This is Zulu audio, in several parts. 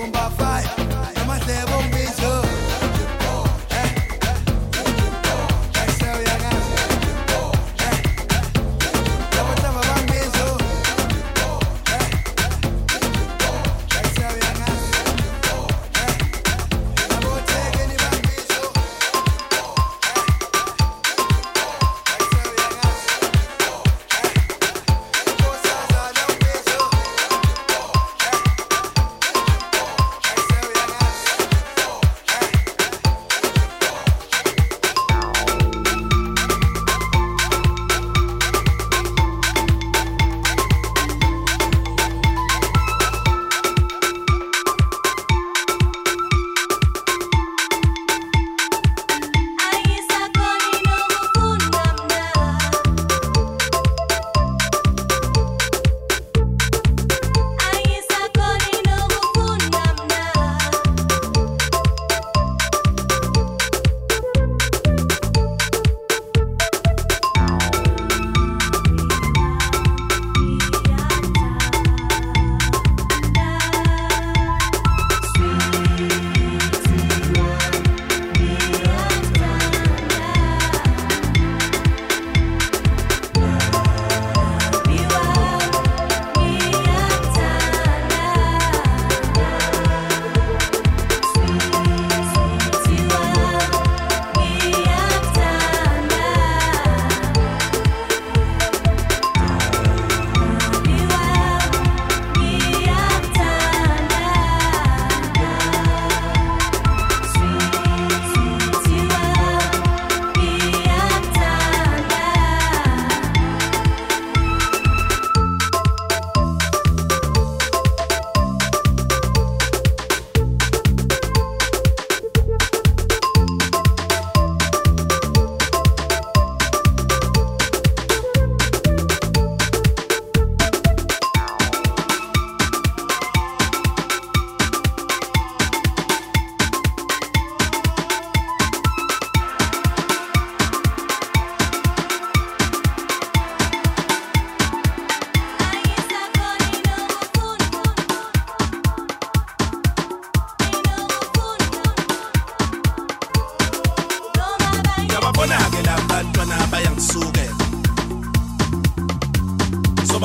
Roomba fire.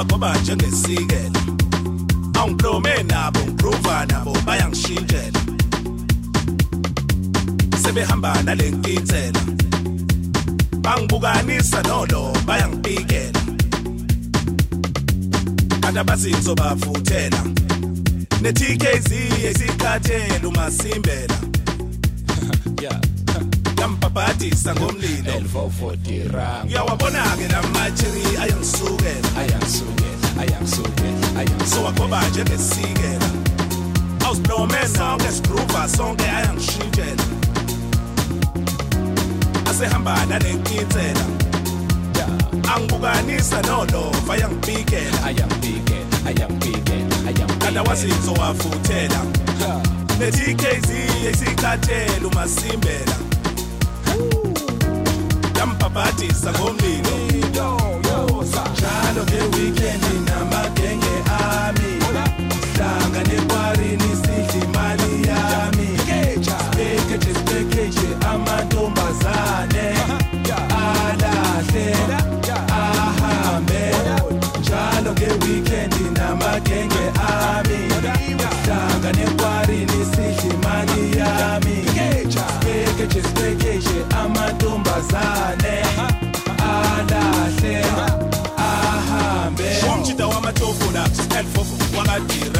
ngoba njengesikela awungiplome nabo ngipruva nabo bayangishintshela sebehamba nale nkintela bangibukanisa nolo bayangipikela kanti abazinzo bavuthela ne-tkz esiqathela umasimbela yeah. ngiyambhabhadisa ngomlilo uyawabona-ke la matsheri ayangisukela I am so dead I am so akobaje besikela awusinomeza ngesigruva sonke ayangishintshela asehamba nalenkinsela angibukanisa nolova yangibikela ayangibikela ayangibikela ayangibikela kada wazinzo wafuthela neTKZ esikhathela umasimbela yambabadisa ngomlilo kusa njalo ngeweekendi namagenge ami hlanga nekwarini sidla imali yami sipekeje sipekeje amantombazane alahle ahambe njalo ngeweekendi namagenge ami hlanga nekwarini sidla imali yami sipekeje sipekeje amantombazane uh -huh. party.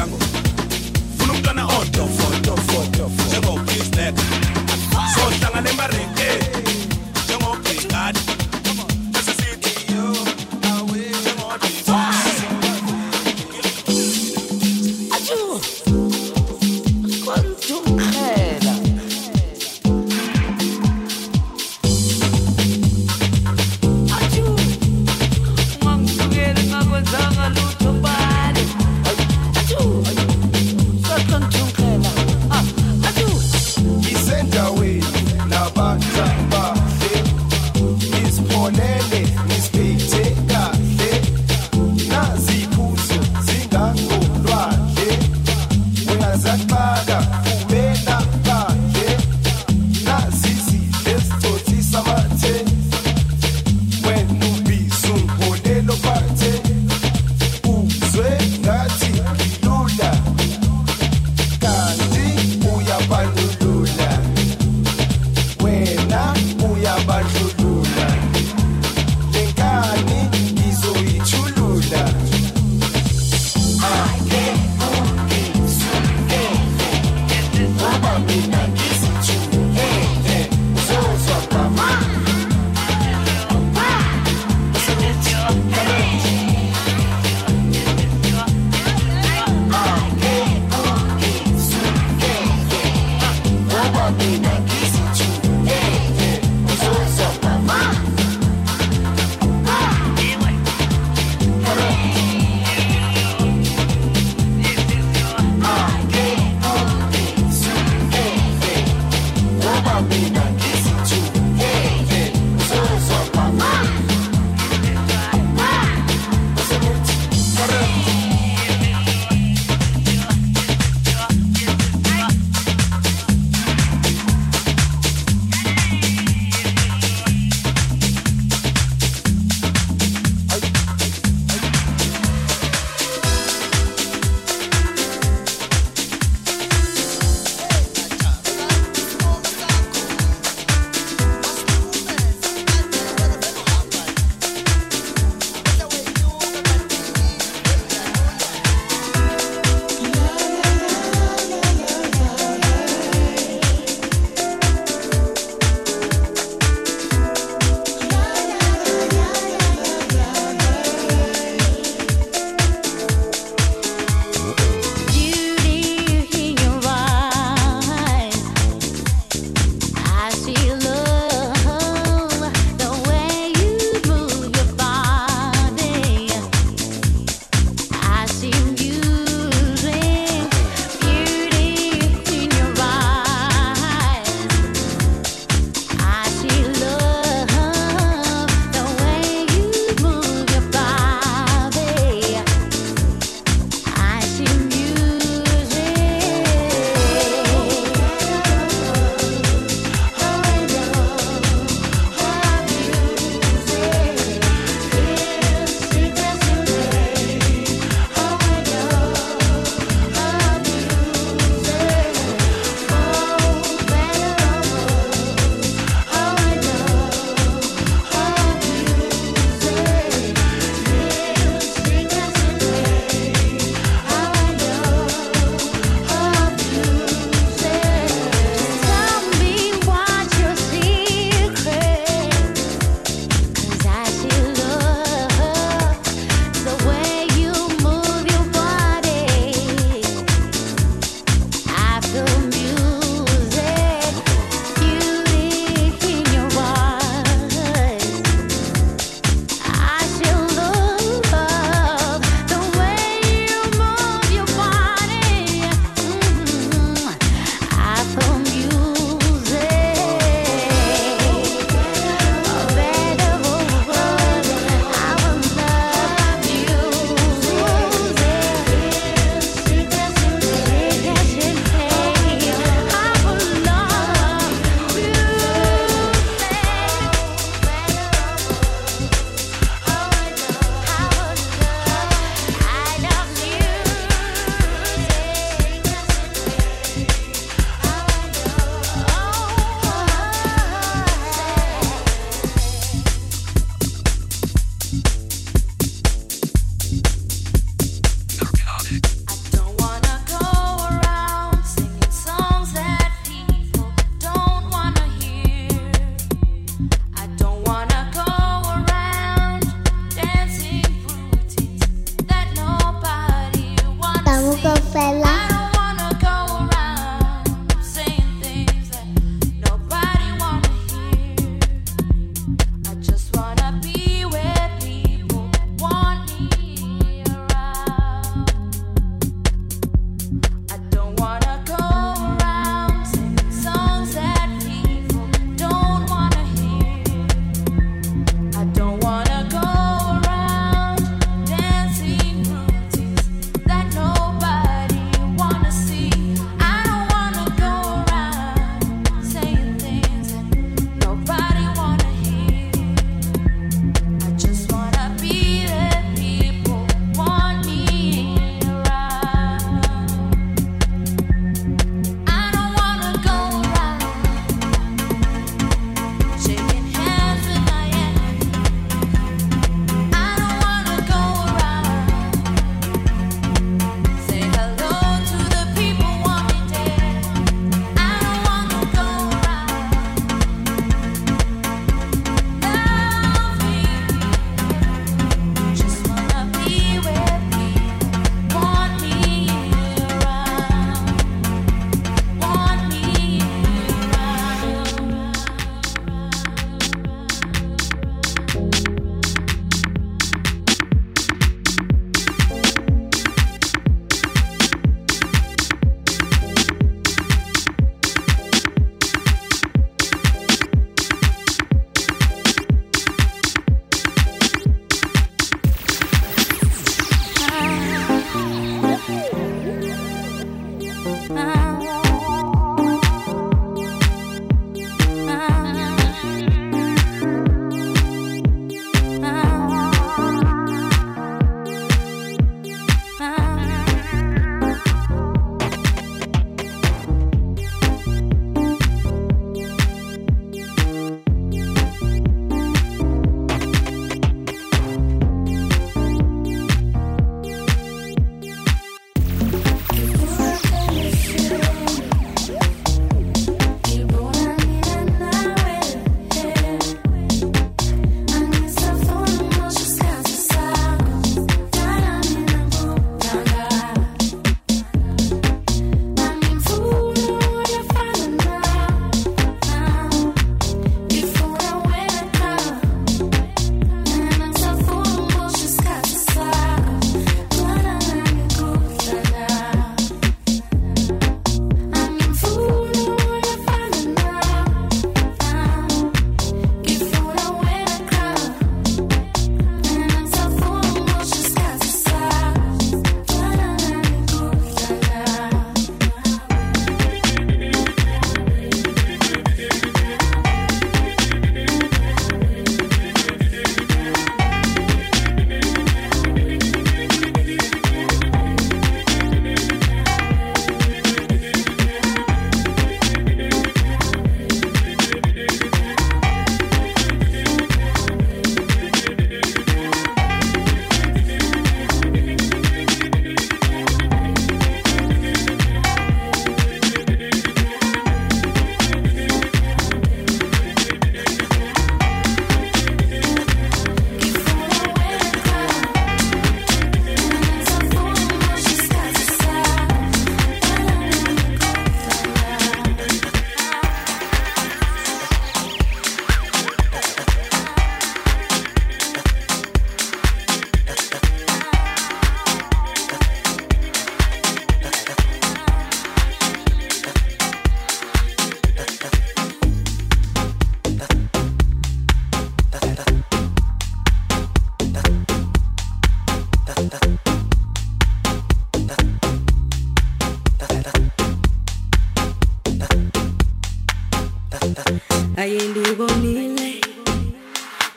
ayendibonile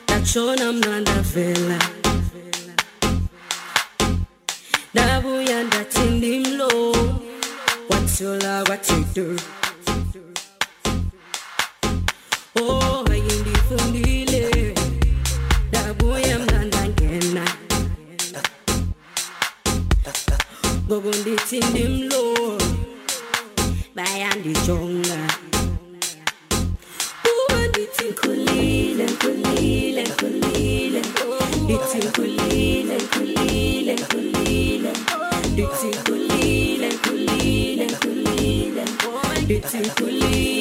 ndatshona mna ndavela ndabuya ndathi ndimlo wathola kwathi do It's Julie.